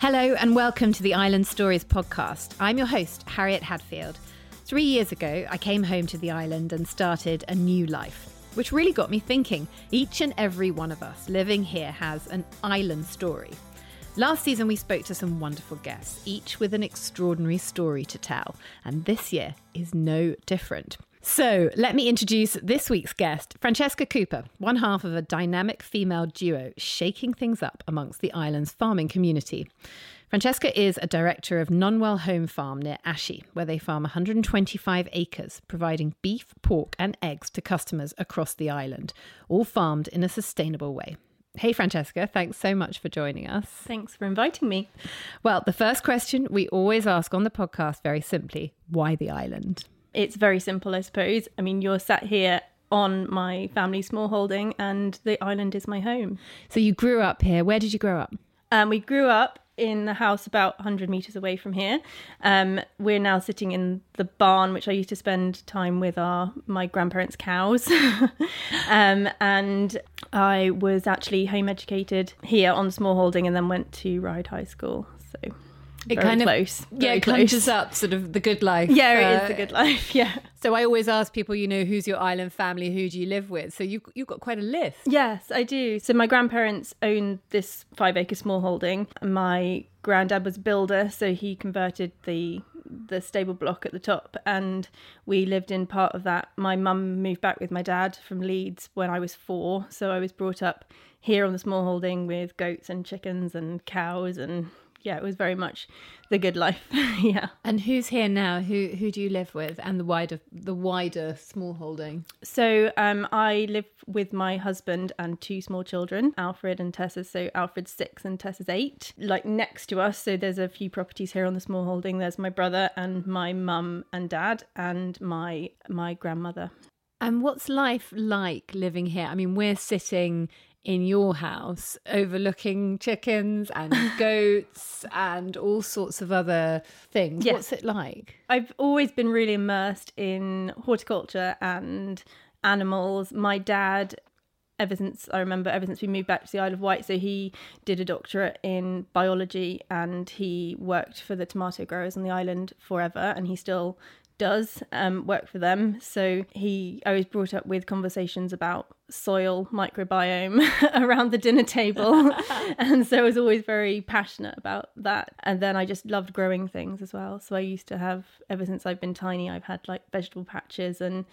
Hello, and welcome to the Island Stories podcast. I'm your host, Harriet Hadfield. Three years ago, I came home to the island and started a new life, which really got me thinking. Each and every one of us living here has an island story. Last season, we spoke to some wonderful guests, each with an extraordinary story to tell, and this year is no different. So, let me introduce this week's guest, Francesca Cooper, one half of a dynamic female duo shaking things up amongst the island's farming community. Francesca is a director of Nunwell Home Farm near Ashey, where they farm 125 acres, providing beef, pork, and eggs to customers across the island, all farmed in a sustainable way. Hey, Francesca, thanks so much for joining us. Thanks for inviting me. Well, the first question we always ask on the podcast very simply why the island? It's very simple, I suppose. I mean, you're sat here on my family small holding, and the island is my home. So you grew up here. Where did you grow up? Um, we grew up in the house about 100 meters away from here. Um, we're now sitting in the barn, which I used to spend time with our my grandparents' cows. um, and I was actually home educated here on small holding, and then went to Ryde High School. So It very kind close. of yeah, it close. conjures up sort of the good life. Yeah, it uh, is the good life. Yeah. So I always ask people, you know, who's your island family? Who do you live with? So you you've got quite a list. Yes, I do. So my grandparents owned this five acre small holding. My granddad was a builder, so he converted the the stable block at the top and we lived in part of that. My mum moved back with my dad from Leeds when I was four. So I was brought up here on the small holding with goats and chickens and cows and yeah, it was very much the good life. yeah. And who's here now? Who who do you live with? And the wider the wider small holding. So um, I live with my husband and two small children, Alfred and Tessa. So Alfred's six and Tessa's eight. Like next to us, so there's a few properties here on the small holding. There's my brother and my mum and dad and my my grandmother. And what's life like living here? I mean, we're sitting in your house overlooking chickens and goats and all sorts of other things. Yes. What's it like? I've always been really immersed in horticulture and animals. My dad, ever since I remember, ever since we moved back to the Isle of Wight, so he did a doctorate in biology and he worked for the tomato growers on the island forever, and he still does um, work for them. So he, I was brought up with conversations about soil microbiome around the dinner table, and so I was always very passionate about that. And then I just loved growing things as well. So I used to have, ever since I've been tiny, I've had like vegetable patches and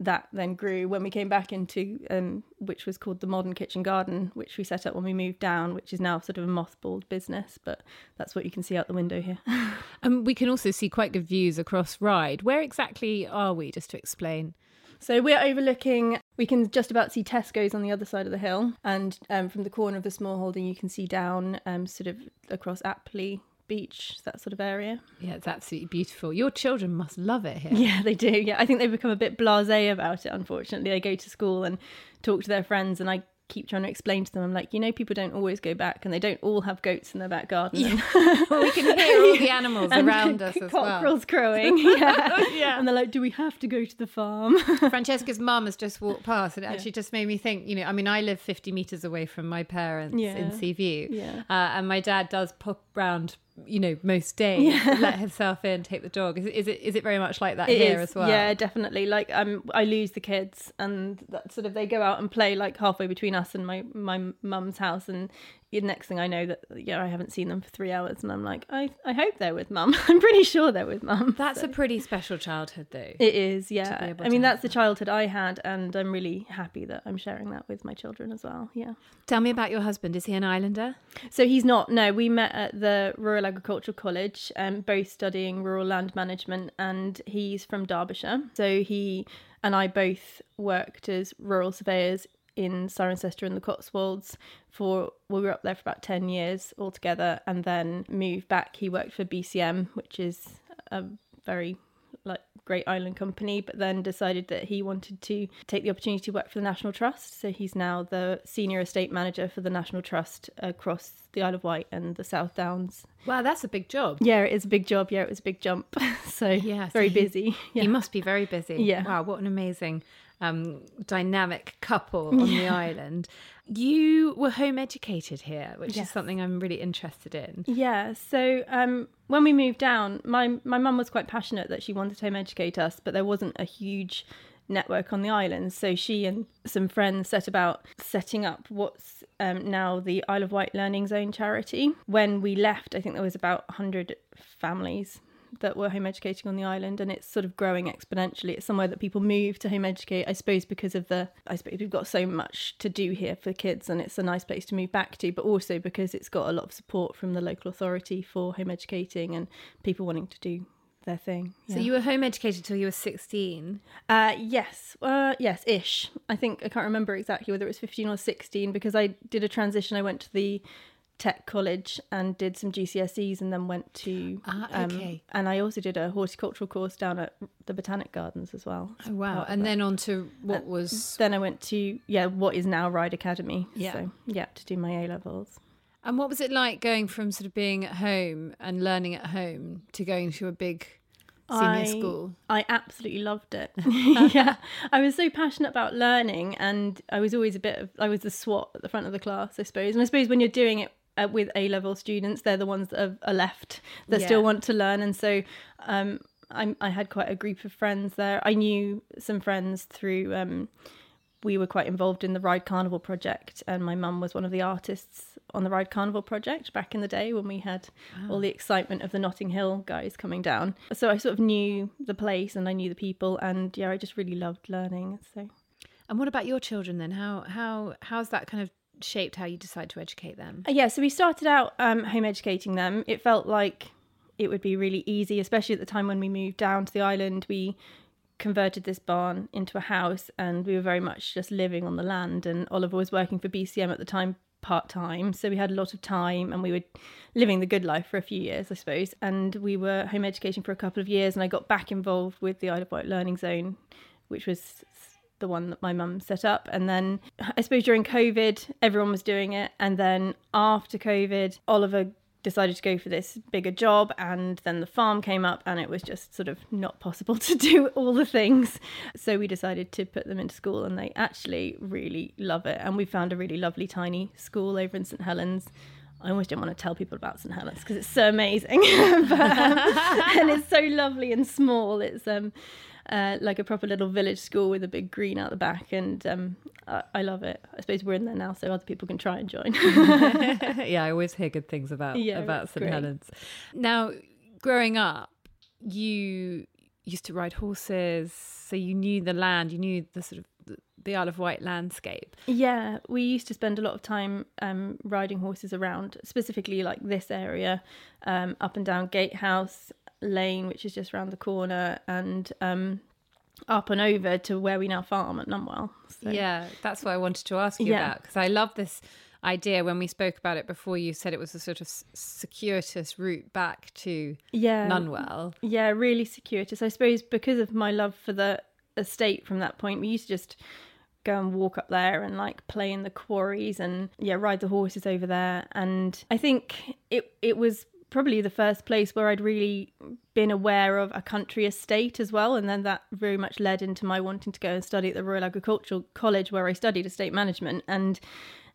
that then grew when we came back into um, which was called the modern kitchen garden which we set up when we moved down which is now sort of a mothballed business but that's what you can see out the window here And we can also see quite good views across Ryde. Where exactly are we, just to explain? so we're overlooking we can just about see tesco's on the other side of the hill and um, from the corner of the small holding you can see down um, sort of across Appley beach that sort of area Yeah, it's absolutely beautiful. Your children must love it here. Yeah, they do. Yeah, I think they've become a bit blasé about it. Unfortunately, they go to school and talk to their friends, and I keep trying to explain to them. I'm like, you know, people don't always go back, and they don't all have goats in their back garden. well, we can hear all the animals around us as well. cockerels crowing. Yeah, yeah. And they're like, do we have to go to the farm? Francesca's mum has just walked past, and it actually just made me think. You know, I mean, I live 50 meters away from my parents Yeah. in Seaview, Yeah. uh, and my dad does pop round. You know, most days, let herself in, take the dog. Is it, is it is it very much like that It here is, as well? Yeah, definitely. Like um, I lose the kids, and that sort of they go out and play like halfway between us and my my mum's house, and the next thing I know that yeah I haven't seen them for three hours, and I'm like I I hope they're with mum. I'm pretty sure they're with mum. That's a pretty special childhood, though. It is, yeah. I mean, that's the childhood I had, and I'm really happy that I'm sharing that with my children as well. Yeah. Tell me about your husband. Is he an islander? So he's not. No, we met at the Royal Agricultural College, um, both studying rural land management, and he's from Derbyshire. So he and I both worked as rural surveyors in Cirencester in the Cotswolds for we were up there for about 10 years altogether and then moved back. He worked for BCM which is a very like great island company but then decided that he wanted to take the opportunity to work for the National Trust. So he's now the senior estate manager for the National Trust across the Isle of Wight and the South Downs. Wow, that's a big job. yeah it is a big job. Yeah it was a big jump. So Yeah, so very he- busy. yeah. He must be very busy. Yeah. Wow, what an amazing um, dynamic couple on the island. You were home educated here, which Yes. is something I'm really interested in. Yeah. So um, when we moved down, my my mum was quite passionate that she wanted to home educate us, but there wasn't a huge network on the island. So she and some friends set about setting up what's um, now the Isle of Wight Learning Zone charity. When we left, I think there was about 100 families that were home educating on the island and it's sort of growing exponentially it's somewhere that people move to home educate i suppose because of the i suppose we've got so much to do here for kids and it's a nice place to move back to but also because it's got a lot of support from the local authority for home educating and people wanting to do their thing So you were home educated till you were 16. Uh, yes, uh, yes, ish. I think I can't remember exactly whether it was 15 or 16 because I did a transition. I went to the tech college and did some GCSEs and then went to. Ah, um, okay. and I also did a horticultural course down at the Botanic Gardens as well. Oh, wow. And then on to what was. Then I went to, yeah, what is now Ryde Academy. Yeah. So, yeah, to do my A levels. And what was it like going from sort of being at home and learning at home to going to a big senior I- school? I absolutely loved it. yeah, I was so passionate about learning, and I was always a bit of I was the swot at the front of the class, I suppose. And I suppose when you're doing it uh, with A level students, they're the ones that are, are left that still want to learn, and so um, I, I had quite a group of friends there. I knew some friends through. Um, we were quite involved in the Ryde Carnival project, and my mum was one of the artists on the Ryde Carnival project back in the day when we had all the excitement of the Notting Hill guys coming down. So I sort of knew the place and I knew the people, and yeah, I just really loved learning. So And what about your children then? How how how's that kind of shaped how you decide to educate them? Uh, yeah, so we started out um, home educating them. It felt like it would be really easy, especially at the time when we moved down to the island. We converted this barn into a house and we were very much just living on the land. And Oliver was working for BCM at the time part time. So we had a lot of time and we were living the good life for a few years, I suppose. And we were home educating for a couple of years. And I got back involved with the Isle of Wight Learning Zone, which was the one that my mum set up. And then I suppose during COVID, everyone was doing it. And then after COVID, Oliver decided to go for this bigger job. And then the farm came up, and it was just sort of not possible to do all the things. So we decided to put them into school, and they actually really love it. And we found a really lovely tiny school over in St Helens. I always don't want to tell people about St Helens because it's so amazing, but, um, and it's so lovely and small. It's um, uh, like a proper little village school with a big green out the back, and um, I, I love it. I suppose we're in there now, so other people can try and join. yeah, I always hear good things about Yeah, about St great. Helens. Now, growing up, you used to ride horses, so you knew the land, you knew the sort of the, Isle of Wight landscape. Yeah, we used to spend a lot of time um, riding horses around, specifically like this area, um, up and down Gatehouse Lane, which is just around the corner, and um, up and over to where we now farm at Nunwell. So, Yeah, that's what I wanted to ask you Yeah. about because I love this idea. When we spoke about it before, you said it was a sort of circuitous route back to yeah, Nunwell. Yeah, really circuitous. I suppose because of my love for the estate from that point, we used to just go and walk up there and like play in the quarries and yeah, ride the horses over there. And I think it it was probably the first place where I'd really been aware of a country estate as well. And then that very much led into my wanting to go and study at the Royal Agricultural College where I studied estate management and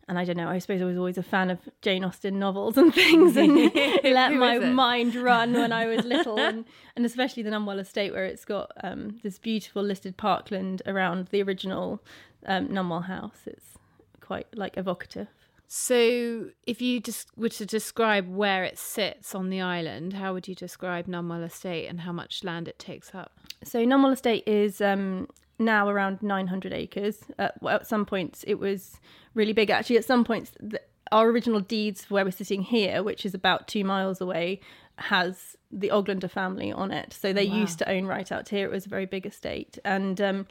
and I don't know, I suppose I was always a fan of Jane Austen novels and things and let my mind run when I was little and, and especially the Nunwell estate where it's got um, this beautiful listed parkland around the original um, Nunwell house. It's quite like evocative. So, if you just were to describe where it sits on the island, how would you describe Nunwell Estate and how much land it takes up? So Nunwell estate is um, now around 900 acres. At, well, at some points it was really big. Actually, at some points the, our original deeds for where we're sitting here, which is about two miles away, has the Oglander family on it. So they Wow. used to own right out here. It was a very big estate, and um,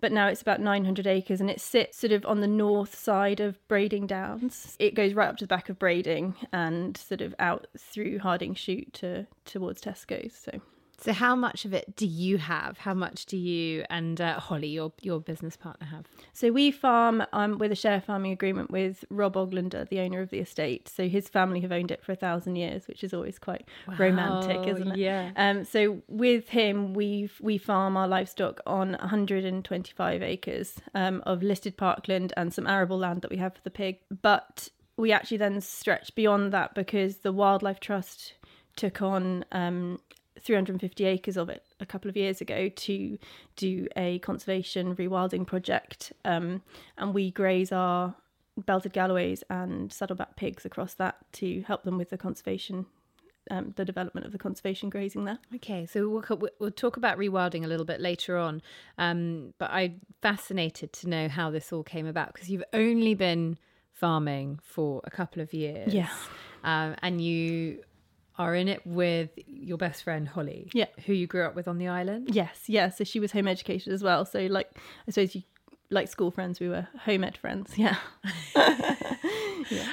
but now it's about 900 acres, and it sits sort of on the north side of Brading Downs. It goes right up to the back of Brading and sort of out through Hardingshute to towards Tesco's. So So, how much of it do you have? How much do you and uh, Holly, your your business partner, have? So we farm um, with a share farming agreement with Rob Oglander, the owner of the estate. So his family have owned it for a thousand years, which is always quite romantic, isn't it? Yeah. Um, so with him, we we farm our livestock on 125 acres um, of listed parkland and some arable land that we have for the pig. But we actually then stretch beyond that because the Wildlife Trust took on um, 350 acres of it a couple of years ago to do a conservation rewilding project. Um, and we graze our belted Galloways and saddleback pigs across that to help them with the conservation. Um, the development of the conservation grazing there. Okay, so we'll, we'll talk about rewilding a little bit later on. Um, but I'm fascinated to know how this all came about because you've only been farming for a couple of years. Yeah. Um, and you are in it with your best friend Holly. Yeah. Who you grew up with on the island. Yes, yeah. So she was home educated as well. So like, I suppose you like school friends. We were home ed friends. Yeah.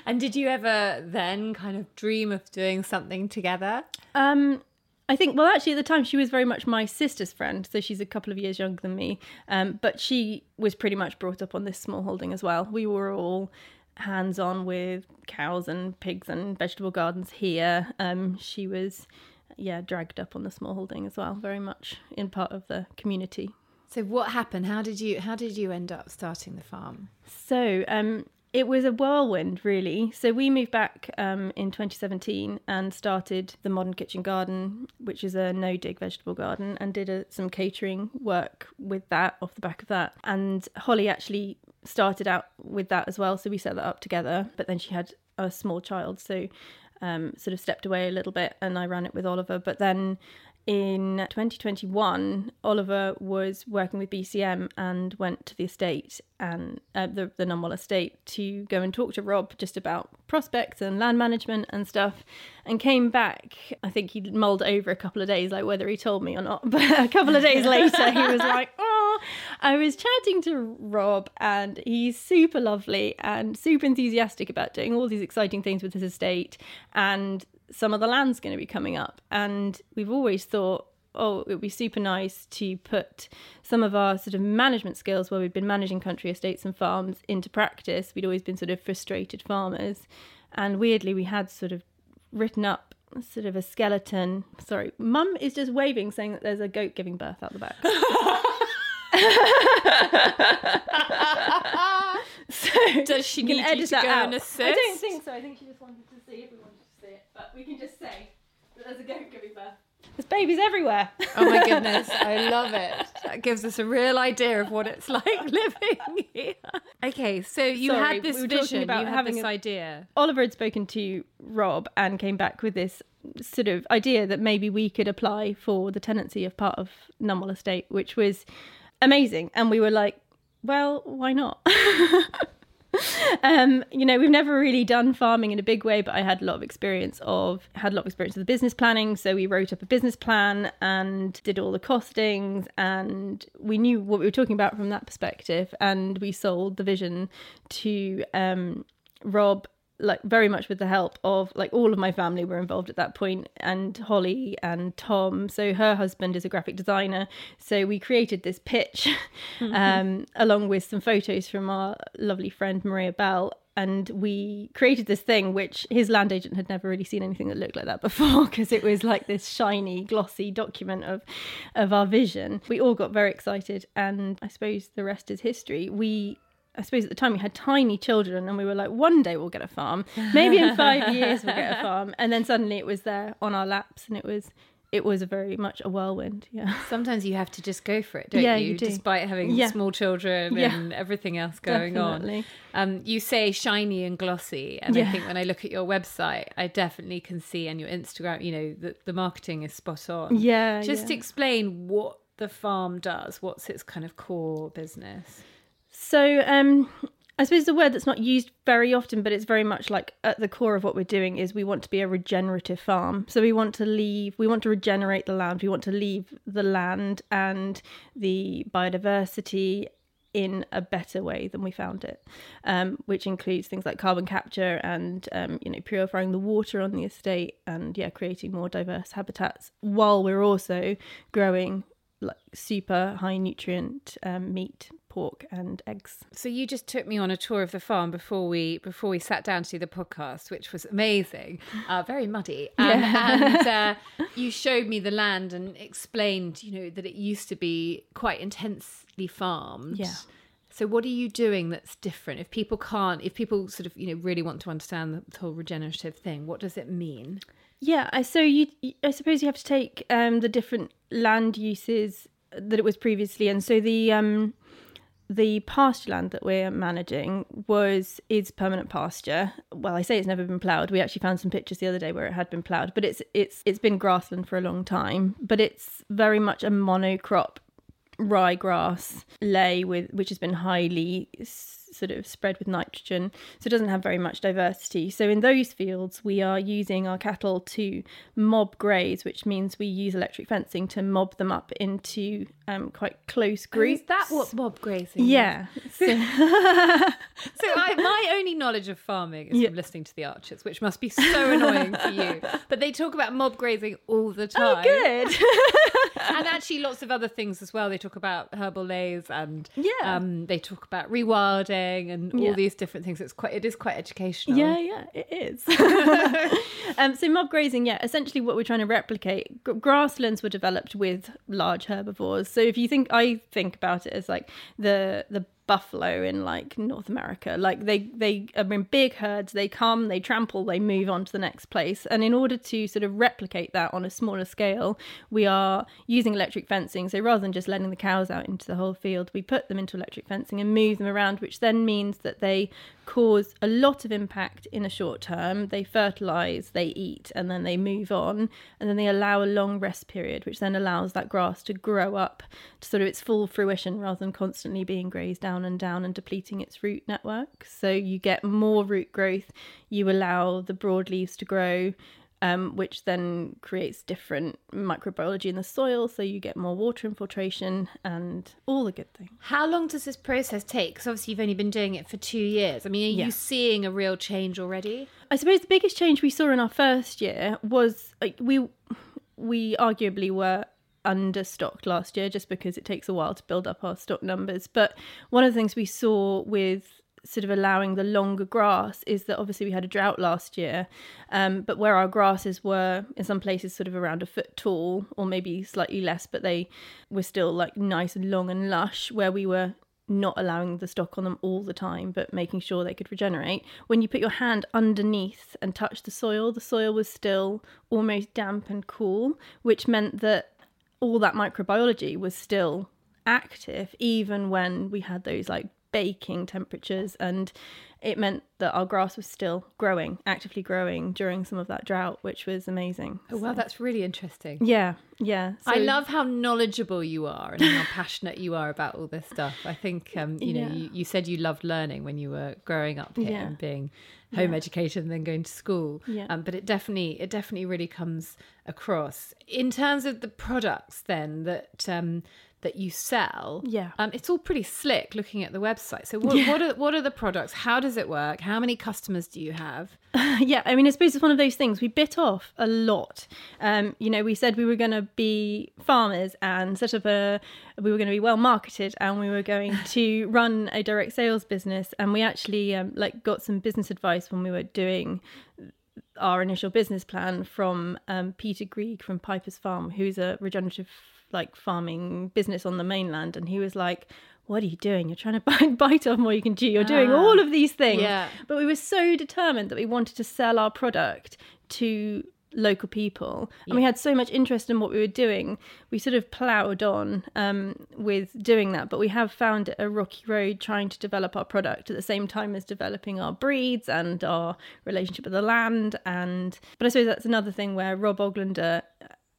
And did you ever then kind of dream of doing something together? Um, I think, well, actually, at the time, she was very much my sister's friend. So she's a couple of years younger than me. Um, but she was pretty much brought up on this small holding as well. We were all hands on with cows and pigs and vegetable gardens here. Um, she was, yeah, dragged up on the small holding as well, very much in part of the community. So what happened? How did you how did you end up starting the farm? So um, it was a whirlwind, really. So we moved back um, in 2017 and started the Modern Kitchen Garden, which is a no dig vegetable garden, and did a, some catering work with that off the back of that. And Holly actually started out with that as well. So we set that up together, but then she had a small child. So um, sort of stepped away a little bit and I ran it with Oliver. But then in 2021, Oliver was working with BCM and went to the estate and uh, the, the Nunwell estate to go and talk to Rob just about prospects and land management and stuff and came back. I think he mulled over a couple of days, like whether he told me or not. But a couple of days later, he was like, Oh, I was chatting to Rob and he's super lovely and super enthusiastic about doing all these exciting things with his estate. And some of the land's going to be coming up. And we've always thought, oh, it would be super nice to put some of our sort of management skills where we've been managing country estates and farms into practice. We'd always been sort of frustrated farmers. And weirdly, we had sort of written up sort of a skeleton. Sorry, mum is just waving, saying that there's a goat giving birth out the back. so Does she need edit to that go out. and I don't think so. I think she just wanted to see if but we can just say that there's a goat giving birth. There's babies everywhere. Oh my goodness, I love it. That gives us a real idea of what it's like living here. Okay, so you Sorry, had this we vision, about you had having this a- idea. Oliver had spoken to Rob and came back with this sort of idea that maybe we could apply for the tenancy of part of Nunwell Estate, which was amazing. And we were like, well, why not? Um, you know, we've never really done farming in a big way, but I had a lot of experience of had a lot of experience with the business planning. So we wrote up a business plan and did all the costings, and we knew what we were talking about from that perspective. And we sold the vision to um, Rob like very much with the help of like all of my family were involved at that point and Holly and Tom. So her husband is a graphic designer. So we created this pitch um along with some photos from our lovely friend Maria Bell. And we created this thing which his land agent had never really seen anything that looked like that before because it was like this shiny glossy document of of our vision. We all got very excited and i suppose the rest is history. We I suppose at the time we had tiny children and we were like, one day we'll get a farm. Maybe in five years we'll get a farm. And then suddenly it was there on our laps and it was it was very much a whirlwind. Yeah. Sometimes you have to just go for it, don't Yeah, you? you do. Despite having Yeah. small children Yeah. and everything else going Definitely. on. Um, you say shiny and glossy, and I think when I look at your website, I definitely can see and your Instagram. You know, the, the marketing is spot on. Yeah. Just explain what the farm does. What's its kind of core business? So, um, I suppose the word that's not used very often, but it's very much like at the core of what we're doing is we want to be a regenerative farm. So we want to leave, we want to regenerate the land, we want to leave the land and the biodiversity in a better way than we found it, um, which includes things like carbon capture and um, you know purifying the water on the estate and yeah, creating more diverse habitats while we're also growing like super high nutrient um, meat pork and eggs. So you just took me on a tour of the farm before we before we sat down to do the podcast, which was amazing, uh, very muddy, um, yeah. and uh, you showed me the land and explained, you know, that it used to be quite intensely farmed. Yeah. So what are you doing that's different? If people can't, if people sort of, you know, really want to understand the whole regenerative thing, what does it mean? Yeah, I so you, I suppose you have to take um, the different land uses that it was previously, and so the um, the pasture land that we're managing was is permanent pasture. Well, I say it's never been ploughed. We actually found some pictures the other day where it had been ploughed, but it's it's it's been grassland for a long time. But it's very much a monocrop ryegrass ley with which has been highly sort of spread with nitrogen, so it doesn't have very much diversity. So in those fields, we are using our cattle to mob graze, which means we use electric fencing to mob them up into um, quite close groups. Oh, is that what mob grazing? Yeah. So, so I, my only knowledge of farming is Yeah. from listening to the Archers, which must be so annoying for you. But they talk about mob grazing all the time. Oh, time. good. and actually lots of other things as well. They talk about herbal leys and Yeah. um, they talk about rewilding and all Yeah. these different things. It's quite it is quite educational. Yeah, yeah, it is. um, so mob grazing, yeah, essentially what we're trying to replicate. G- grasslands were developed with large herbivores. So if you think, I think about it as like the the buffalo in like North America. Like they they are in big herds. They come, they trample, they move on to the next place. And in order to sort of replicate that on a smaller scale, we are using electric fencing. So rather than just letting the cows out into the whole field, we put them into electric fencing and move them around, which then means that they cause a lot of impact in a short term. They fertilize, they eat, and then they move on. And then they allow a long rest period, which then allows that grass to grow up to sort of its full fruition rather than constantly being grazed down and down and depleting its root network. So you get more root growth, you allow the broadleaves to grow. Um, which then creates different microbiology in the soil, so you get more water infiltration and all the good things. How long does this process take? Because obviously you've only been doing it for two years. I mean, are Yeah. you seeing a real change already? I suppose the biggest change we saw in our first year was like we we arguably were understocked last year just because it takes a while to build up our stock numbers. But one of the things we saw with sort of allowing the longer grass is that obviously we had a drought last year, um, but where our grasses were in some places sort of around a foot tall or maybe slightly less, but they were still like nice and long and lush, where we were not allowing the stock on them all the time, but making sure they could regenerate. When you put your hand underneath and touch the soil, the soil was still almost damp and cool, which meant that all that microbiology was still active, even when we had those like baking temperatures. And it meant that our grass was still growing, actively growing during some of that drought, which was amazing. Oh, wow, that's really interesting. Yeah, yeah. I love how knowledgeable you are and how passionate you are about all this stuff. I think, um, you know, Yeah. you, you said you loved learning when you were growing up here Yeah. and being home Yeah. educated and then going to school. Yeah. Um, but it definitely, it definitely really comes across in terms of the products then that um, that you sell. Yeah. um, it's all pretty slick looking at the website. So what, what are what are the products? How does it work? How many customers do you have? yeah, I mean, I suppose it's one of those things. We bit off a lot. Um, you know, we said we were going to be farmers and set up a, we were going to be well marketed and we were going to run a direct sales business. And we actually um, like got some business advice when we were doing our initial business plan from um, Peter Greig from Piper's Farm, who's a regenerative like farming business on the mainland, and he was like. What are you doing? You're trying to bite, bite off more you can chew. You're doing Ah. all of these things. Yeah. But we were so determined that we wanted to sell our product to local people and we had so much interest in what we were doing we sort of ploughed on um, with doing that but we have found it a rocky road trying to develop our product at the same time as developing our breeds and our relationship with the land and but i suppose that's another thing where rob oglander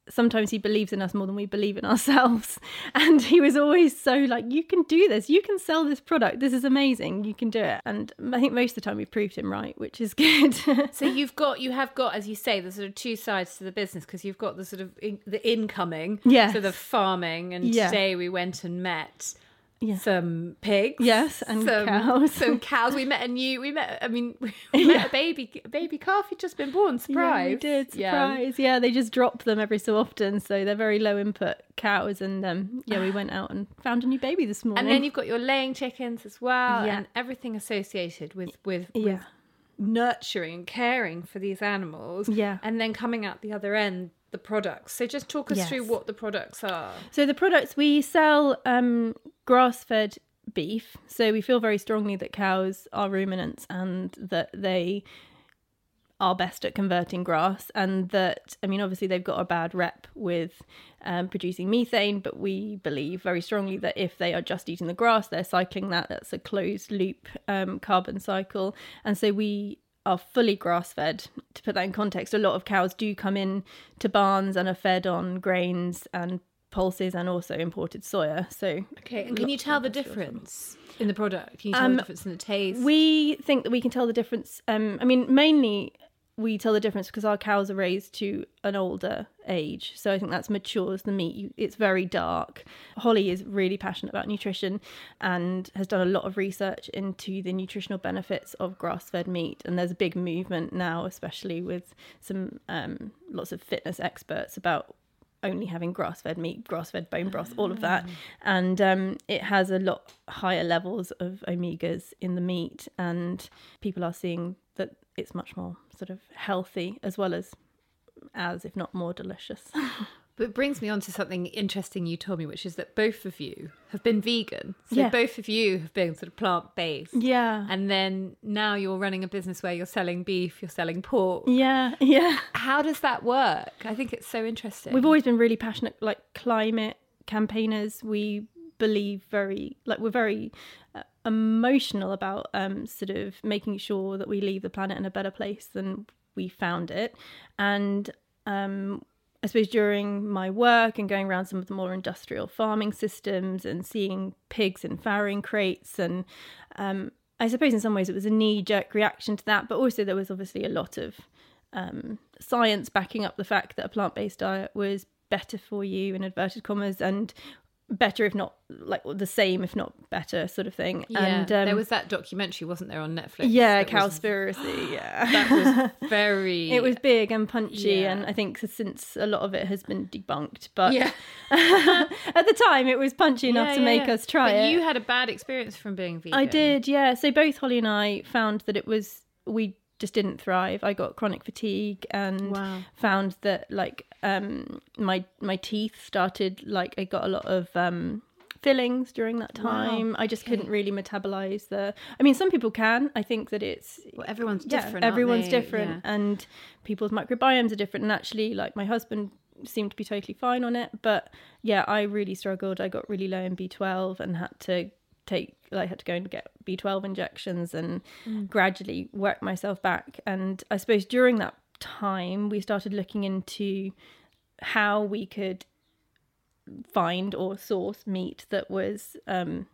sometimes he believes in us more than we believe in ourselves. And he was always so like, you can do this, you can sell this product, this is amazing, you can do it. And I think most of the time we've proved him right, which is good. So you've got, you have got, as you say, the sort of two sides to the business because you've got the sort of in, the incoming, Yes. so the farming, and Yeah. today we went and met Yeah. some pigs, Yes, and some, cows. some cows. We met a new. We met. I mean, we met a baby, a baby calf who'd just been born. Surprise! Yeah, we did. Surprise. Yeah. they just drop them every so often. So they're very low input cows. And um, yeah, we went out and found a new baby this morning. And then you've got your laying chickens as well, Yeah. and everything associated with with, yeah. with nurturing and caring for these animals. Yeah. and then coming out the other end, the products. So just talk us through what the products are. So the products we sell um, grass-fed beef. So we feel very strongly that cows are ruminants and that they are best at converting grass and that i mean obviously they've got a bad rep with um, producing methane but we believe very strongly that if they are just eating the grass they're cycling that that's a closed loop um, carbon cycle and so we are fully grass fed to put that in context a lot of cows do come in to barns and are fed on grains and pulses and also imported soya so Okay, and can you tell the difference in the product? Can you tell Um, the difference in the taste? We think that we can tell the difference. Um, I mean, mainly we tell the difference because our cows are raised to an older age, so I think that's matures the meat. It's very dark. Holly is really passionate about nutrition and has done a lot of research into the nutritional benefits of grass-fed meat. And there's a big movement now, especially with some um, lots of fitness experts about only having grass-fed meat, grass-fed bone broth, all of that, and um, it has a lot higher levels of omegas in the meat, and people are seeing that it's much more sort of healthy as well as as if not more delicious. But it brings me on to something interesting you told me, which is that both of you have been vegan. So Yeah. both of you have been sort of plant based. yeah, And then now you're running a business where you're selling beef, you're selling pork. yeah, yeah. How does that work? I think it's so interesting. We've always been really passionate, like climate campaigners. We believe very, like we're very uh, emotional about um, sort of making sure that we leave the planet in a better place than we found it. And um, I suppose during my work and going around some of the more industrial farming systems and seeing pigs in farrowing crates and um, I suppose in some ways it was a knee jerk reaction to that, but also there was obviously a lot of um, science backing up the fact that a plant based diet was better for you, in inverted commas, and better, if not like the same, if not better, sort of thing. yeah, and um, there was that documentary, wasn't there, on Netflix? yeah, that was- Yeah, That was very. it was big and punchy, Yeah. and I think since a lot of it has been debunked, but Yeah. at the time it was punchy enough Yeah, to make us try but it. You had a bad experience from being vegan. I did, yeah. So both Holly and I found that it was we just didn't thrive. I got chronic fatigue and Wow. found that like um my my teeth started like I got a lot of um fillings during that time. I just couldn't really metabolize the I mean some people can. I think that it's Well, everyone's yeah, different. everyone's different Yeah. and people's microbiomes are different and actually like my husband seemed to be totally fine on it but yeah i really struggled i got really low in b12 and had to take like had to go and get b12 injections and Mm. gradually work myself back and i suppose during that time we started looking into how we could find or source meat that was um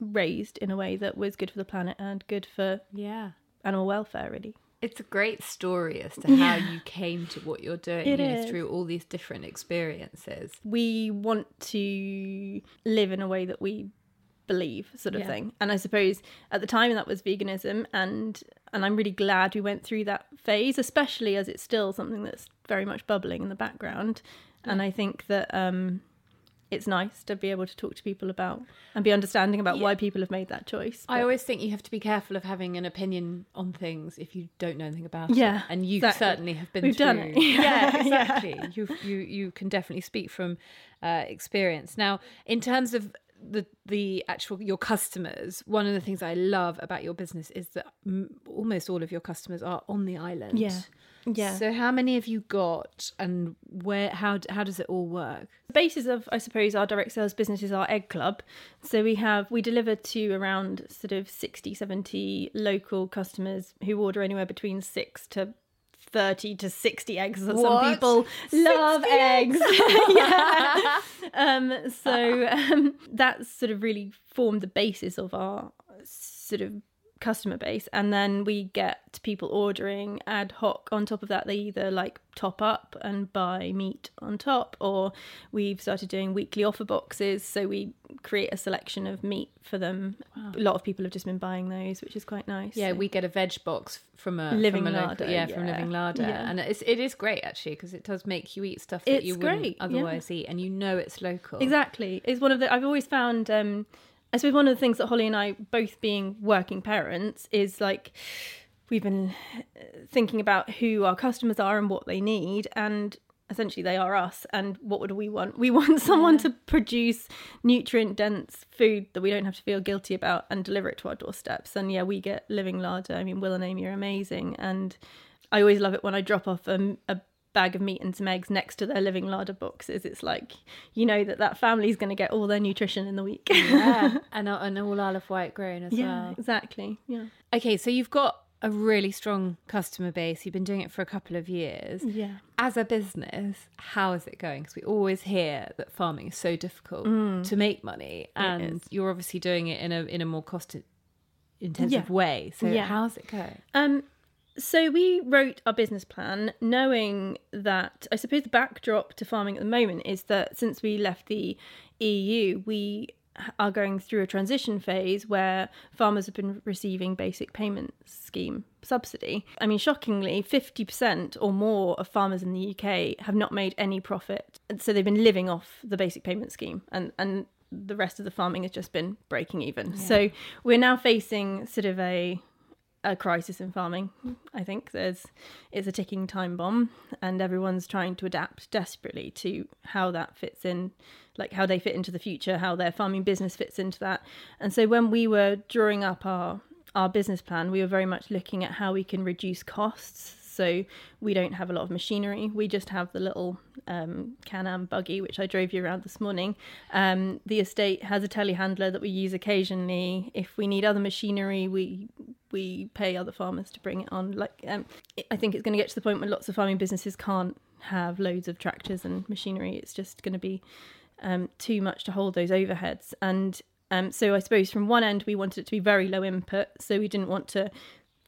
raised in a way that was good for the planet and good for Yeah. animal welfare really It's a great story as to how you came to what you're doing It you know, through all these different experiences. we want to live in a way that we believe sort of Yeah. thing and i suppose at the time that was veganism and and i'm really glad we went through that phase especially as it's still something that's very much bubbling in the background and i think that um it's nice to be able to talk to people about and be understanding about why people have made that choice I always think you have to be careful of having an opinion on things if you don't know anything about it. Yeah, and you exactly. certainly have been We've through. done it. yeah, Yeah. exactly. You you you can definitely speak from uh, experience. Now, in terms of the the actual your customers, one of the things I love about your business is that mm, almost all of your customers are on the island. Yeah. yeah So how many have you got, and where? How how does it all work? The basis of i suppose our direct sales business is our egg club so we have we deliver to around sort of 60 70 local customers who order anywhere between 6 to 30 to 60 eggs some What? people love 60 eggs. Yeah. Um so um that's sort of really formed the basis of our sort of customer base and then we get people ordering ad hoc on top of that they either like top up and buy meat on top or we've started doing weekly offer boxes so we create a selection of meat for them wow. a lot of people have just been buying those which is quite nice yeah so. we get a veg box from a living from a larder yeah, yeah, from living larder yeah. and it's it is great actually because it does make you eat stuff that it's you wouldn't great, otherwise yeah. eat and you know it's local exactly it's one of the i've always found um I suppose one of the things that Holly and I, both being working parents, is like we've been uh, thinking about who our customers are and what they need, and essentially they are us. And what would we want? We want someone yeah. to produce nutrient dense food that we don't have to feel guilty about and deliver it to our doorsteps. And yeah, we get living larder. I mean, Will and Amy are amazing, and I always love it when I drop off a, a bag of meat and some eggs next to their living larder boxes. It's like you know that that family's going to get all their nutrition in the week. Yeah and, and all Isle of Wight grown as yeah, well. exactly yeah. Okay so you've got a really strong customer base. You've been doing it for a couple of years. Yeah. As a business how is it going? Because we always hear that farming is so difficult mm. to make money and you're obviously doing it in a in a more cost intensive yeah. way. So yeah. how's it going? Um so we wrote our business plan knowing that I suppose the backdrop to farming at the moment is that since we left the EU, we are going through a transition phase where farmers have been receiving basic payment scheme subsidy. I mean, shockingly, 50% or more of farmers in the UK have not made any profit. And So they've been living off the basic payment scheme and, and the rest of the farming has just been breaking even. Yeah. So we're now facing sort of a a crisis in farming. I think there's it's a ticking time bomb, and everyone's trying to adapt desperately to how that fits in, like how they fit into the future, how their farming business fits into that. And so when we were drawing up our our business plan, we were very much looking at how we can reduce costs. So we don't have a lot of machinery. We just have the little um, Can-Am buggy, which I drove you around this morning. Um, the estate has a telehandler that we use occasionally. If we need other machinery, we we pay other farmers to bring it on. Like, um, I think it's going to get to the point where lots of farming businesses can't have loads of tractors and machinery. It's just going to be um, too much to hold those overheads. And um, so I suppose from one end we wanted it to be very low input, so we didn't want to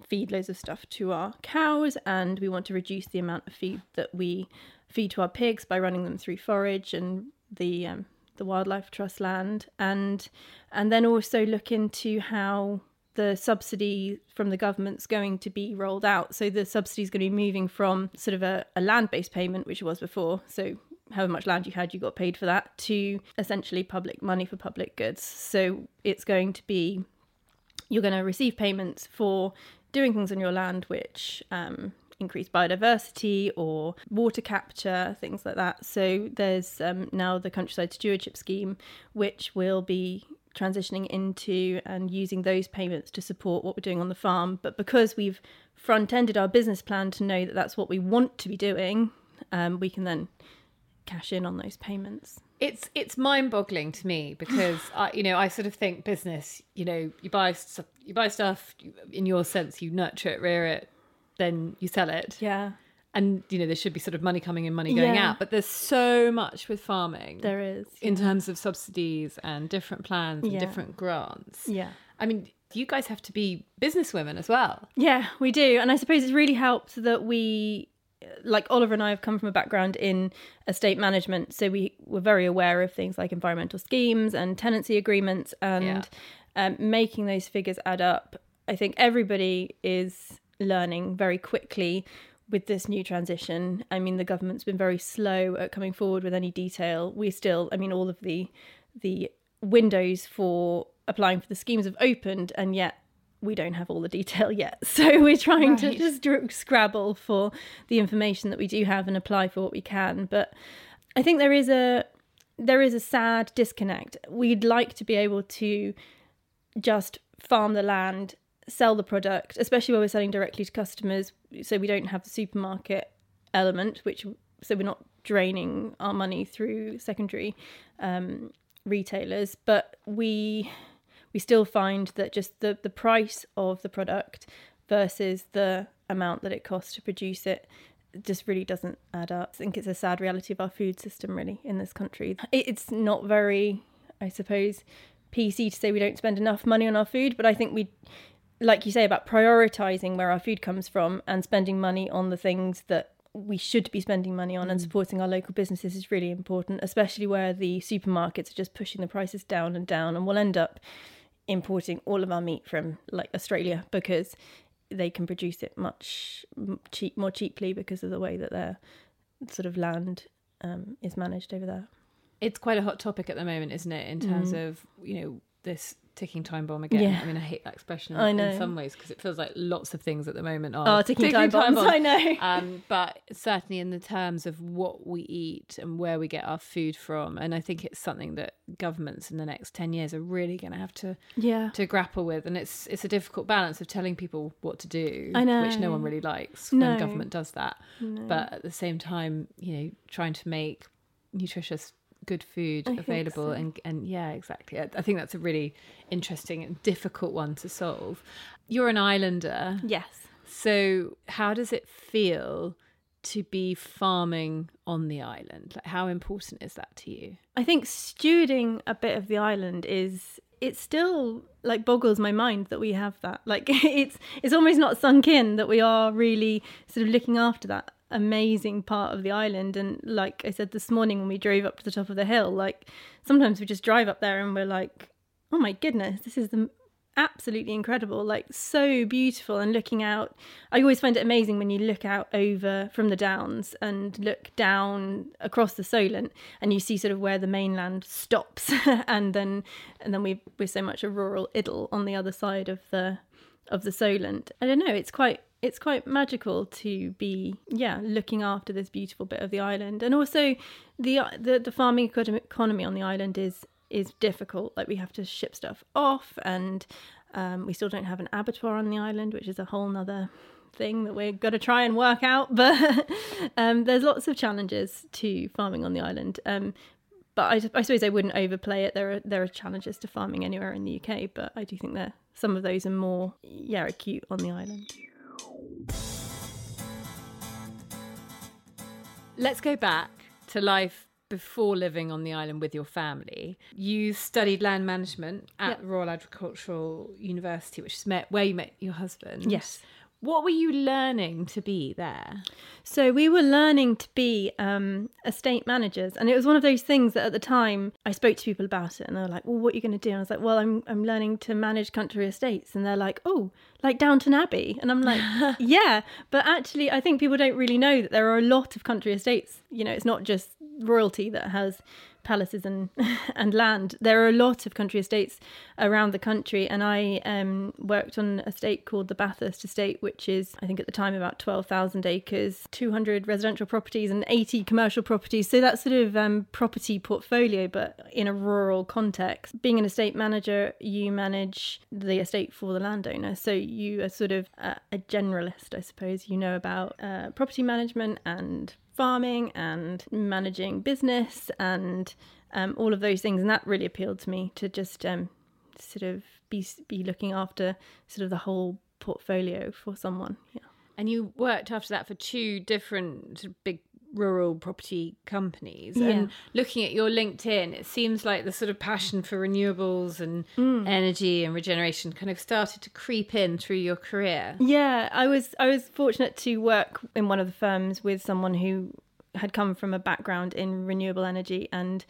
feed loads of stuff to our cows, and we want to reduce the amount of feed that we feed to our pigs by running them through forage and the um, the wildlife trust land, and and then also look into how the subsidy from the government's going to be rolled out. So the subsidy is going to be moving from sort of a, a land based payment, which it was before. So however much land you had, you got paid for that, to essentially public money for public goods. So it's going to be, you're going to receive payments for doing things on your land which um, increase biodiversity or water capture, things like that. So there's um, now the countryside stewardship scheme, which will be transitioning into and using those payments to support what we're doing on the farm. But because we've front ended our business plan to know that that's what we want to be doing, um, we can then cash in on those payments. It's it's mind boggling to me because I you know I sort of think business you know you buy you buy stuff in your sense you nurture it rear it then you sell it yeah and you know there should be sort of money coming in money going yeah. out but there's so much with farming there is yeah. in terms of subsidies and different plans and yeah. different grants yeah i mean you guys have to be businesswomen as well yeah we do and i suppose it's really helped that we like Oliver and I have come from a background in estate management, so we were very aware of things like environmental schemes and tenancy agreements and um, making those figures add up. I think everybody is learning very quickly with this new transition. I mean, the government's been very slow at coming forward with any detail. We still, I mean, all of the the windows for applying for the schemes have opened, and yet we don't have all the detail yet. So we're trying right. to just scrabble for the information that we do have and apply for what we can. But I think there is a there is a sad disconnect. We'd like to be able to just farm the land sell the product, especially when we're selling directly to customers, so we don't have the supermarket element, which so we're not draining our money through secondary um, retailers, but we we still find that just the the price of the product versus the amount that it costs to produce it just really doesn't add up. I think it's a sad reality of our food system, really, in this country. It's not very, I suppose, PC to say we don't spend enough money on our food, but I think we like you say about prioritizing where our food comes from and spending money on the things that we should be spending money on and supporting our local businesses is really important, especially where the supermarkets are just pushing the prices down and down, and we'll end up importing all of our meat from like Australia because they can produce it much cheap more cheaply because of the way that their sort of land um, is managed over there. It's quite a hot topic at the moment, isn't it? In terms mm. of you know this ticking time bomb again. Yeah. I mean, I hate that expression in, in some ways because it feels like lots of things at the moment are oh, ticking, ticking time, time, bombs. I know. Um, but certainly in the terms of what we eat and where we get our food from, and I think it's something that governments in the next ten years are really going to have to yeah to grapple with, and it's it's a difficult balance of telling people what to do, I know, which no one really likes no. when government does that, no. but at the same time, you know, trying to make nutritious good food I available so. and and yeah exactly. I, I, think that's a really interesting and difficult one to solve. You're an islander. Yes. So how does it feel to be farming on the island? Like how important is that to you? I think stewarding a bit of the island is it still like boggles my mind that we have that like it's it's almost not sunk in that we are really sort of looking after that amazing part of the island. And like I said this morning when we drove up to the top of the hill, like sometimes we just drive up there and we're like, oh my goodness, this is the absolutely incredible like so beautiful and looking out i always find it amazing when you look out over from the downs and look down across the solent and you see sort of where the mainland stops and then and then we we're so much a rural idyll on the other side of the of the solent. I don't know it's quite it's quite magical to be yeah looking after this beautiful bit of the island. And also the the, the farming economy on the island is is difficult like we have to ship stuff off and um, we still don't have an abattoir on the island which is a whole nother thing that we're going to try and work out but um, there's lots of challenges to farming on the island um, but I, I, suppose I wouldn't overplay it. There are there are challenges to farming anywhere in the UK, but I do think that some of those are more yeah acute on the island. Let's go back to life before living on the island with your family. You studied land management at yep. Royal Agricultural University, which is met, where you met your husband. Yes. What were you learning to be there? So we were learning to be um, estate managers, and it was one of those things that at the time I spoke to people about it, and they were like, "Well, what are you going to do?" And I was like, "Well, I'm I'm learning to manage country estates," and they're like, "Oh, like Downton Abbey," and I'm like, "Yeah," but actually, I think people don't really know that there are a lot of country estates. You know, it's not just royalty that has palaces and and land. There are a lot of country estates around the country, and I um, worked on a estate called the Bathurst Estate, which is I think at the time about twelve thousand acres, two hundred residential properties, and eighty commercial properties. So that sort of um, property portfolio, but in a rural context. Being an estate manager, you manage the estate for the landowner, so you are sort of a, a generalist, I suppose. You know about uh, property management and farming and managing business and um, all of those things. And that really appealed to me to just um, sort of be be looking after sort of the whole portfolio for someone. Yeah. And you worked after that for two different sort of big rural property companies. Yeah. And looking at your LinkedIn, it seems like the sort of passion for renewables and mm. energy and regeneration kind of started to creep in through your career. Yeah, I was I was fortunate to work in one of the firms with someone who had come from a background in renewable energy and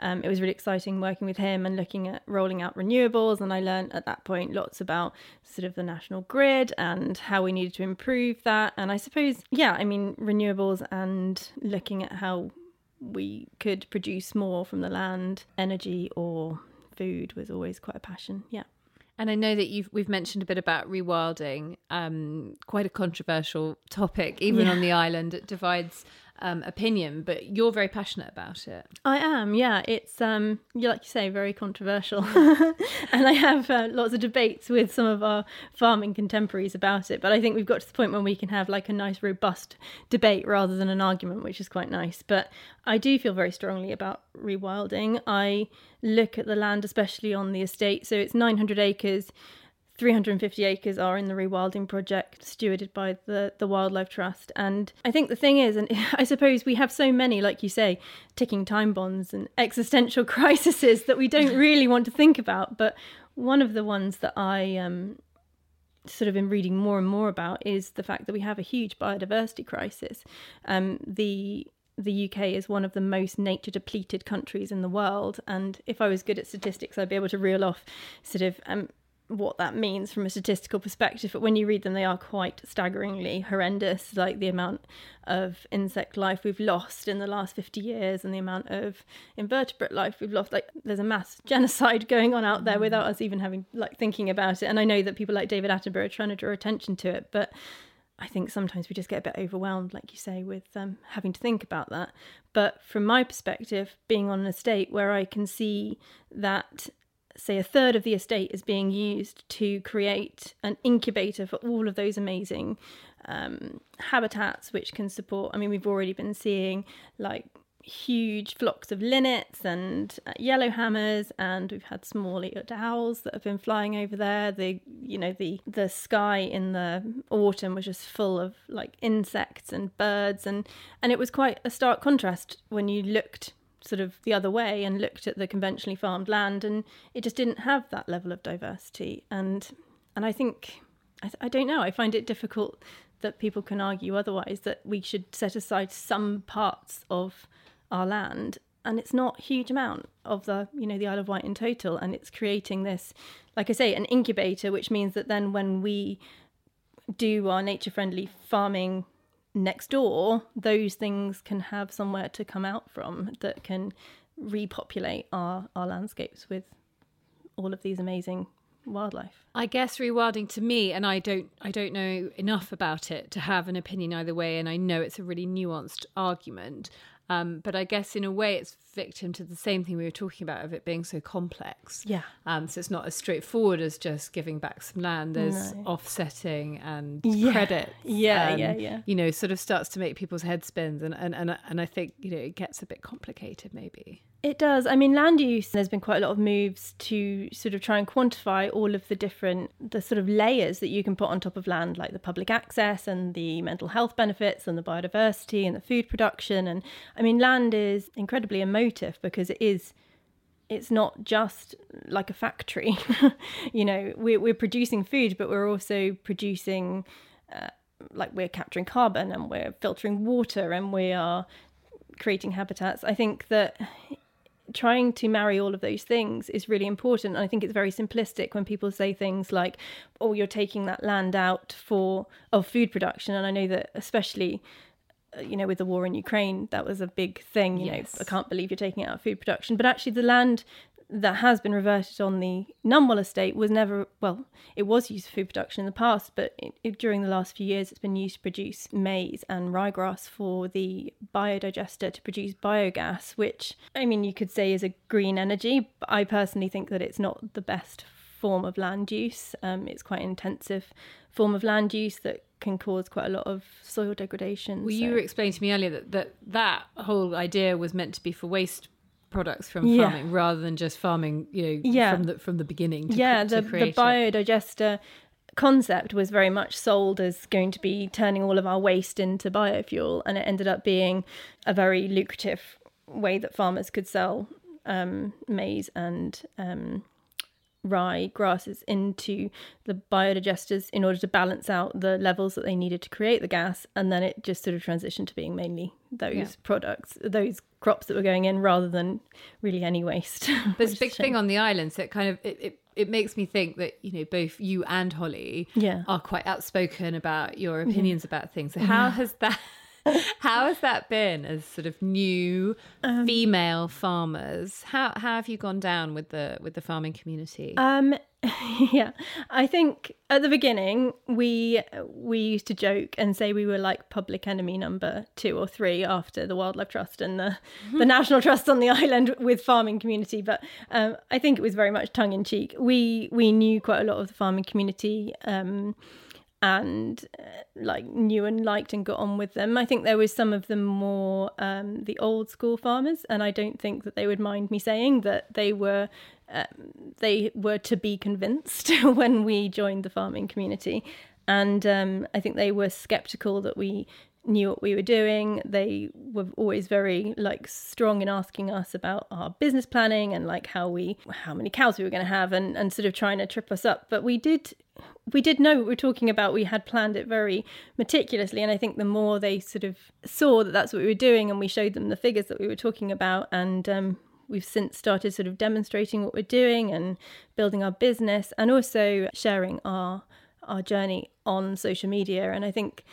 um, it was really exciting working with him and looking at rolling out renewables. And I learned at that point lots about sort of the national grid and how we needed to improve that. And I suppose, yeah, I mean, renewables and looking at how we could produce more from the land, energy or food was always quite a passion. Yeah. And I know that you've we've mentioned a bit about rewilding, um, quite a controversial topic, even yeah. on the island. It divides um, opinion, but you're very passionate about it. I am, yeah. It's um, like you say, very controversial, and I have uh, lots of debates with some of our farming contemporaries about it. But I think we've got to the point where we can have like a nice, robust debate rather than an argument, which is quite nice. But I do feel very strongly about rewilding. I look at the land, especially on the estate, so it's 900 acres 350 acres are in the rewilding project stewarded by the, the Wildlife Trust. And I think the thing is, and I suppose we have so many, like you say, ticking time bombs and existential crises that we don't really want to think about. But one of the ones that I um, sort of been reading more and more about is the fact that we have a huge biodiversity crisis. Um, the the UK is one of the most nature depleted countries in the world. And if I was good at statistics, I'd be able to reel off sort of um, what that means from a statistical perspective. But when you read them, they are quite staggeringly horrendous, like the amount of insect life we've lost in the last 50 years and the amount of invertebrate life we've lost. Like there's a mass genocide going on out there mm. without us even having like thinking about it. And I know that people like David Attenborough are trying to draw attention to it, but I think sometimes we just get a bit overwhelmed, like you say, with um, having to think about that. But from my perspective, being on an estate where I can see that say a third of the estate is being used to create an incubator for all of those amazing um, habitats which can support i mean we've already been seeing like huge flocks of linnets and uh, yellowhammers and we've had small-eared owls that have been flying over there. The you know the the sky in the autumn was just full of like insects and birds and and it was quite a stark contrast when you looked sort of the other way and looked at the conventionally farmed land and it just didn't have that level of diversity. And and I think I, I don't know I find it difficult that people can argue otherwise that we should set aside some parts of our land and it's not huge amount of the you know the Isle of Wight in total and it's creating this like I say an incubator which means that then when we do our nature friendly farming next door, those things can have somewhere to come out from that can repopulate our, our landscapes with all of these amazing wildlife. I guess rewilding to me, and I don't I don't know enough about it to have an opinion either way, and I know it's a really nuanced argument. Um, but I guess in a way, it's victim to the same thing we were talking about of it being so complex. Yeah. Um, so it's not as straightforward as just giving back some land. There's no. offsetting and yeah. credit. Yeah, um, yeah, yeah. You know, sort of starts to make people's heads spin, and, and and and I think you know it gets a bit complicated maybe. It does. I mean, land use, there's been quite a lot of moves to sort of try and quantify all of the different, the sort of layers that you can put on top of land, like the public access and the mental health benefits and the biodiversity and the food production. And I mean, land is incredibly emotive because it is it's not just like a factory. you know, we're, we're producing food, but we're also producing, uh, like, we're capturing carbon and we're filtering water and we are creating habitats. I think that trying to marry all of those things is really important. And I think it's very simplistic when people say things like, "Oh, you're taking that land out for of food production." And I know that especially you know with the war in Ukraine that was a big thing you yes. know I can't believe you're taking out food production but actually the land that has been reverted on the Nunwell estate was never well it was used for food production in the past but it, it, during the last few years it's been used to produce maize and ryegrass for the biodigester to produce biogas which i mean you could say is a green energy but i personally think that it's not the best form of land use um, it's quite an intensive form of land use that can cause quite a lot of soil degradation well so. you were explaining to me earlier that, that that whole idea was meant to be for waste products from yeah. farming rather than just farming, you know, yeah. from the from the beginning. To, yeah, the, the biodigester concept was very much sold as going to be turning all of our waste into biofuel, and it ended up being a very lucrative way that farmers could sell um, maize and um, rye grasses into the biodigesters in order to balance out the levels that they needed to create the gas and then it just sort of transitioned to being mainly those yeah. products those crops that were going in rather than really any waste there's a big thing on the islands that kind of it, it, it makes me think that you know both you and hollie yeah. are quite outspoken about your opinions yeah. about things so how has that how has that been as sort of new um, female farmers? How how have you gone down with the with the farming community? Um, yeah, I think at the beginning we we used to joke and say we were like public enemy number two or three after the Wildlife Trust and the the National Trust on the island with farming community. But um, I think it was very much tongue in cheek. We we knew quite a lot of the farming community. Um, and uh, like knew and liked and got on with them. I think there was some of them more um, the old school farmers, and I don't think that they would mind me saying that they were uh, they were to be convinced when we joined the farming community. And um, I think they were skeptical that we knew what we were doing. They were always very like strong in asking us about our business planning and like how we how many cows we were going to have and and sort of trying to trip us up. But we did we did know what we were talking about. We had planned it very meticulously, and I think the more they sort of saw that that's what we were doing, and we showed them the figures that we were talking about, and um, we've since started sort of demonstrating what we're doing and building our business, and also sharing our our journey on social media. And I think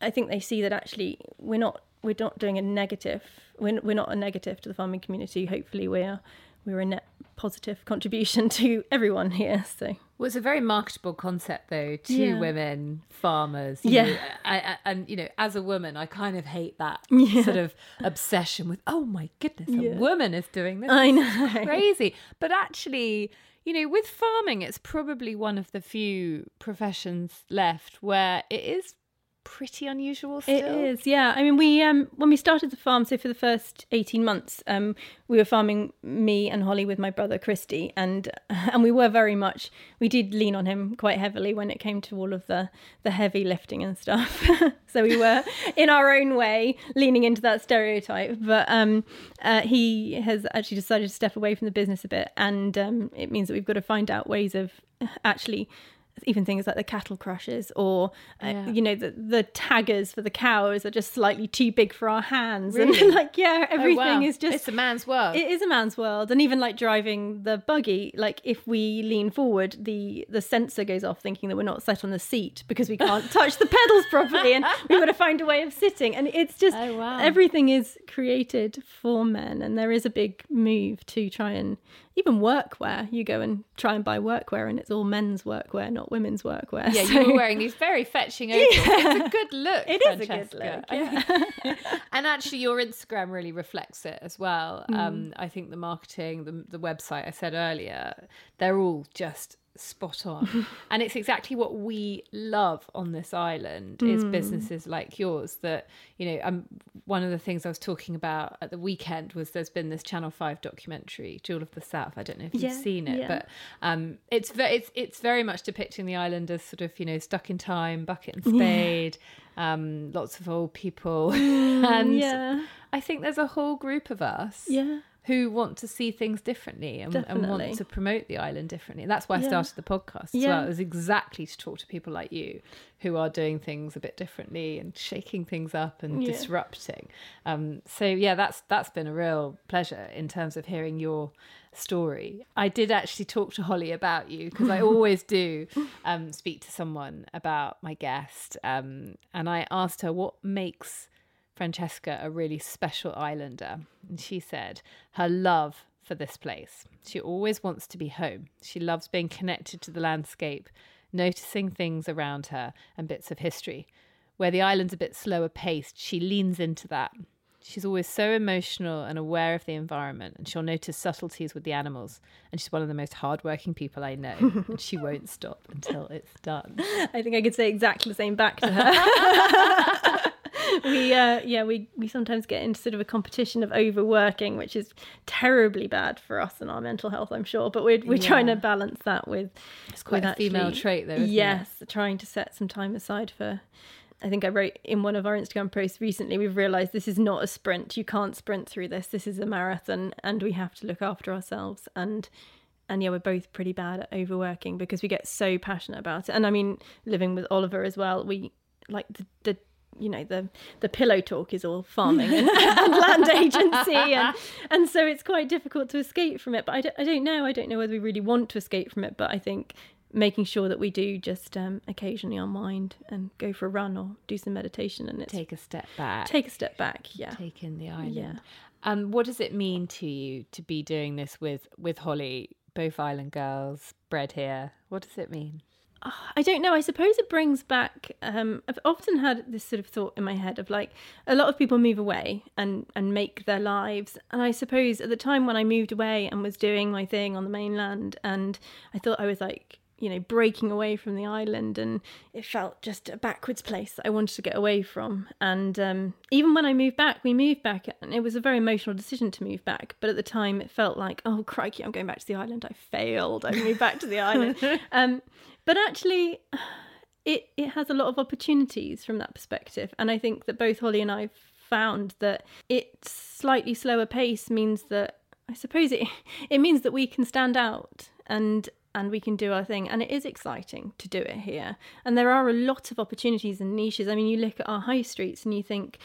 I think they see that actually we're not we're not doing a negative. We're we're not a negative to the farming community. Hopefully, we're we're a net positive contribution to everyone here. So. Well, it's a very marketable concept, though. Two Yeah. women farmers. Yeah. know, I, I, and you know, as a woman, I kind of hate that Yeah. sort of obsession with. Oh my goodness, Yeah. a woman is doing this. I It's know. crazy. But actually, you know, with farming, it's probably one of the few professions left where it is pretty unusual. Still. It is, yeah. I mean, we um when we started the farm, so for the first eighteen months, um, we were farming me and Hollie with my brother Christy, and and we were very much we did lean on him quite heavily when it came to all of the the heavy lifting and stuff. so we were in our own way leaning into that stereotype, but um, uh, he has actually decided to step away from the business a bit, and um, it means that we've got to find out ways of actually even things like the cattle crushes or uh, Yeah. you know the the taggers for the cows are just slightly too big for our hands Really? and like yeah Oh, everything wow. is just it's a man's world. it is a man's world and even like driving the buggy like if we lean forward the the sensor goes off thinking that we're not set on the seat because we can't touch the pedals properly and we've got to find a way of sitting and it's just Oh, wow. everything is created for men and there is a big move to try and even workwear you go and try and buy workwear and it's all men's workwear not women's workwear yeah, So- you were wearing these very fetching overalls. It's a good look. It is a good look, yeah. and actually, your Instagram really reflects it as well. Mm. Um, I think the marketing, the, the website I said earlier, they're all just spot on. and it's exactly what we love on this island is Mm. businesses like yours that, you know, um, one of the things I was talking about at the weekend was there's been this Channel 5 documentary, Jewel of the South. I don't know if you've Yeah, seen it, yeah. but um, it's, ve- it's, it's very much depicting the island as sort of, you know, stuck in time, bucket and spade, um, lots of old people. and yeah I think there's a whole group of us yeah who want to see things differently and, and want to promote the island differently. And that's why I Yeah. started the podcast as Yeah. well. It was exactly to talk to people like you who are doing things a bit differently and shaking things up and Yeah. disrupting. Um, so yeah, that's that's been a real pleasure in terms of hearing your story. I did actually talk to Hollie about you because I always do um, speak to someone about my guest, um, and I asked her what makes Francesca a really special islander. And she said her love for this place. She always wants to be home. She loves being connected to the landscape, noticing things around her and bits of history. Where the island's a bit slower paced, she leans into that. She's always so emotional and aware of the environment, and she'll notice subtleties with the animals. And she's one of the most hardworking people I know, and she won't stop until it's done. I think I could say exactly the same back to her. we uh yeah we we sometimes get into sort of a competition of overworking which is terribly bad for us and our mental health i'm sure but we're, we're trying to balance that with It's quite with a female trait, though. Isn't it? yes trying to set some time aside for I think I wrote in one of our Instagram posts recently, we've realized this is not a sprint. You can't sprint through this. This is a marathon and we have to look after ourselves. And and yeah, we're both pretty bad at overworking because we get so passionate about it. And I mean, living with Oliver as well, we like the, the you know the the pillow talk is all farming and, and land agency and and so it's quite difficult to escape from it but I don't, I don't know I don't know whether we really want to escape from it but I think making sure that we do just um, occasionally unwind and go for a run or do some meditation and it's Take a step back. take a step back yeah take in the island. Yeah. Um, what does it mean to you to be doing this with with Hollie, both island girls, bred here? What does it mean? I don't know. I suppose it brings back. Um, I've often had this sort of thought in my head of like a lot of people move away and and make their lives. And I suppose at the time when I moved away and was doing my thing on the mainland, and I thought I was like you know breaking away from the island, and it felt just a backwards place that I wanted to get away from. And um, even when I moved back, we moved back, and it was a very emotional decision to move back. But at the time, it felt like oh crikey, I'm going back to the island. I failed. I moved back to the island. Um, but actually it it has a lot of opportunities from that perspective, and I think that both Hollie and I found that its slightly slower pace means that I suppose it it means that we can stand out and and we can do our thing. And it is exciting to do it here. And there are a lot of opportunities and niches. I mean you look at our high streets and you think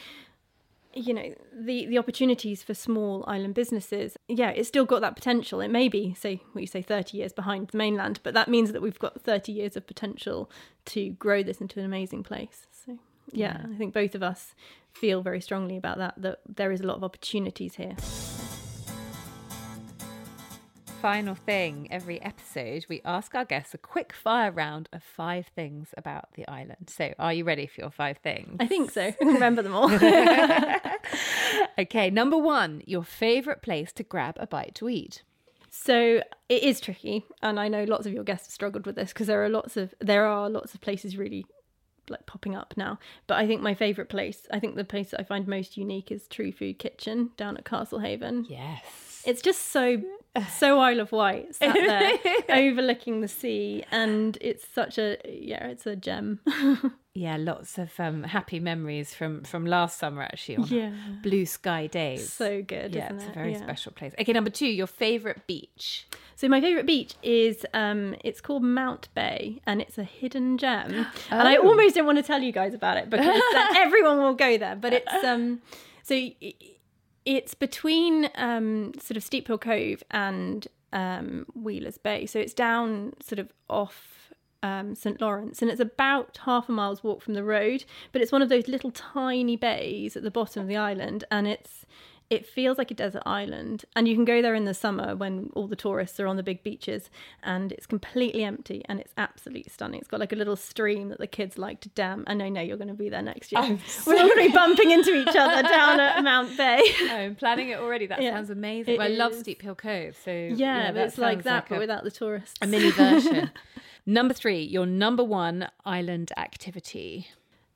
you know the the opportunities for small island businesses yeah it's still got that potential. It may be say what you say 30 years behind the mainland but that means that we've got 30 years of potential to grow this into an amazing place. So yeah, yeah. i think both of us feel very strongly about that that there is a lot of opportunities here final thing every episode we ask our guests a quick fire round of five things about the island so are you ready for your five things i think so remember them all okay number one your favorite place to grab a bite to eat so it is tricky and i know lots of your guests have struggled with this because there are lots of there are lots of places really like popping up now. But I think my favourite place, I think the place that I find most unique is True Food Kitchen down at Castlehaven. Yes. It's just so so Isle of Wight, sat there overlooking the sea, and it's such a yeah, it's a gem. yeah, lots of um, happy memories from from last summer actually on yeah. blue sky days. So good, yeah, it's it? a very yeah. special place. Okay, number two, your favorite beach. So my favorite beach is um, it's called Mount Bay, and it's a hidden gem. Oh. And I oh. almost didn't want to tell you guys about it because everyone will go there, but it's um, so. It's between um, sort of Steephill Cove and um, Wheeler's Bay. So it's down sort of off um, St Lawrence, and it's about half a mile's walk from the road. But it's one of those little tiny bays at the bottom of the island, and it's it feels like a desert island. And you can go there in the summer when all the tourists are on the big beaches and it's completely empty and it's absolutely stunning. It's got like a little stream that the kids like to dam. And i know you're going to be there next year. We're all going to be bumping into each other down at mount bay. I'm planning it already. That yeah, sounds amazing. well, i love steephill cove so yeah, yeah it's like that like but a, without the tourists. a mini version. Number three your number one island activity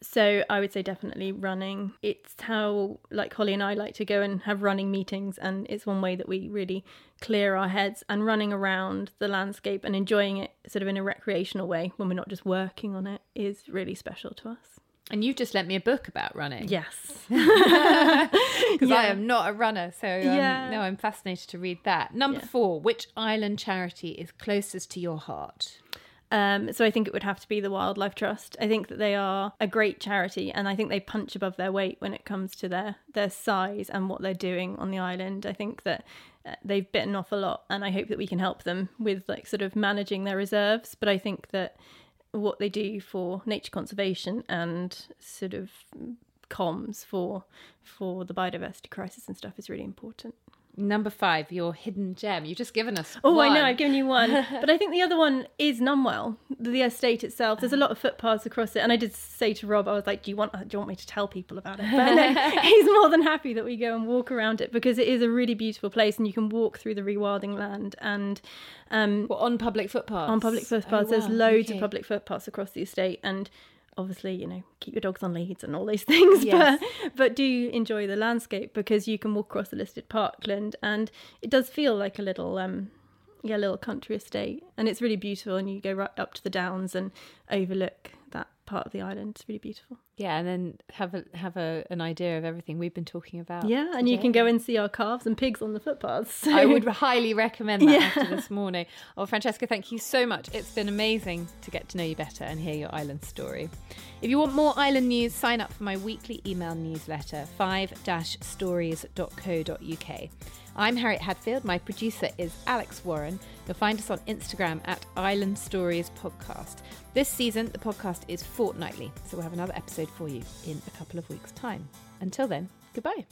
so I would say definitely running. It's how like Hollie and I like to go and have running meetings and it's one way that we really clear our heads and running around the landscape and enjoying it sort of in a recreational way when we're not just working on it is really special to us. And you've just lent me a book about running. Yes. Because yeah. I am not a runner. So um, yeah. no, I'm fascinated to read that. Number yeah. four, which island charity is closest to your heart? Um, so I think it would have to be the Wildlife Trust. I think that they are a great charity, and I think they punch above their weight when it comes to their their size and what they're doing on the island. I think that uh, they've bitten off a lot, and I hope that we can help them with like sort of managing their reserves. But I think that what they do for nature conservation and sort of comms for for the biodiversity crisis and stuff is really important. Number five, your hidden gem. You've just given us. Oh, one. I know. I've given you one, but I think the other one is Nunwell, the estate itself. There's a lot of footpaths across it, and I did say to Rob, I was like, "Do you want? Do you want me to tell people about it?" But no, he's more than happy that we go and walk around it because it is a really beautiful place, and you can walk through the rewilding land and um, well, on public footpaths. On public footpaths, oh, wow. there's loads okay. of public footpaths across the estate, and obviously you know keep your dogs on leads and all these things yes. but but do enjoy the landscape because you can walk across the listed parkland and it does feel like a little um yeah little country estate and it's really beautiful and you go right up to the downs and overlook part of the island it's really beautiful yeah and then have a have a an idea of everything we've been talking about yeah today. and you can go and see our calves and pigs on the footpaths so. i would highly recommend that yeah. after this morning oh francesca thank you so much it's been amazing to get to know you better and hear your island story if you want more island news sign up for my weekly email newsletter 5-stories.co.uk I'm Harriet Hadfield. My producer is Alex Warren. You'll find us on Instagram at Island Stories Podcast. This season, the podcast is fortnightly, so we'll have another episode for you in a couple of weeks' time. Until then, goodbye.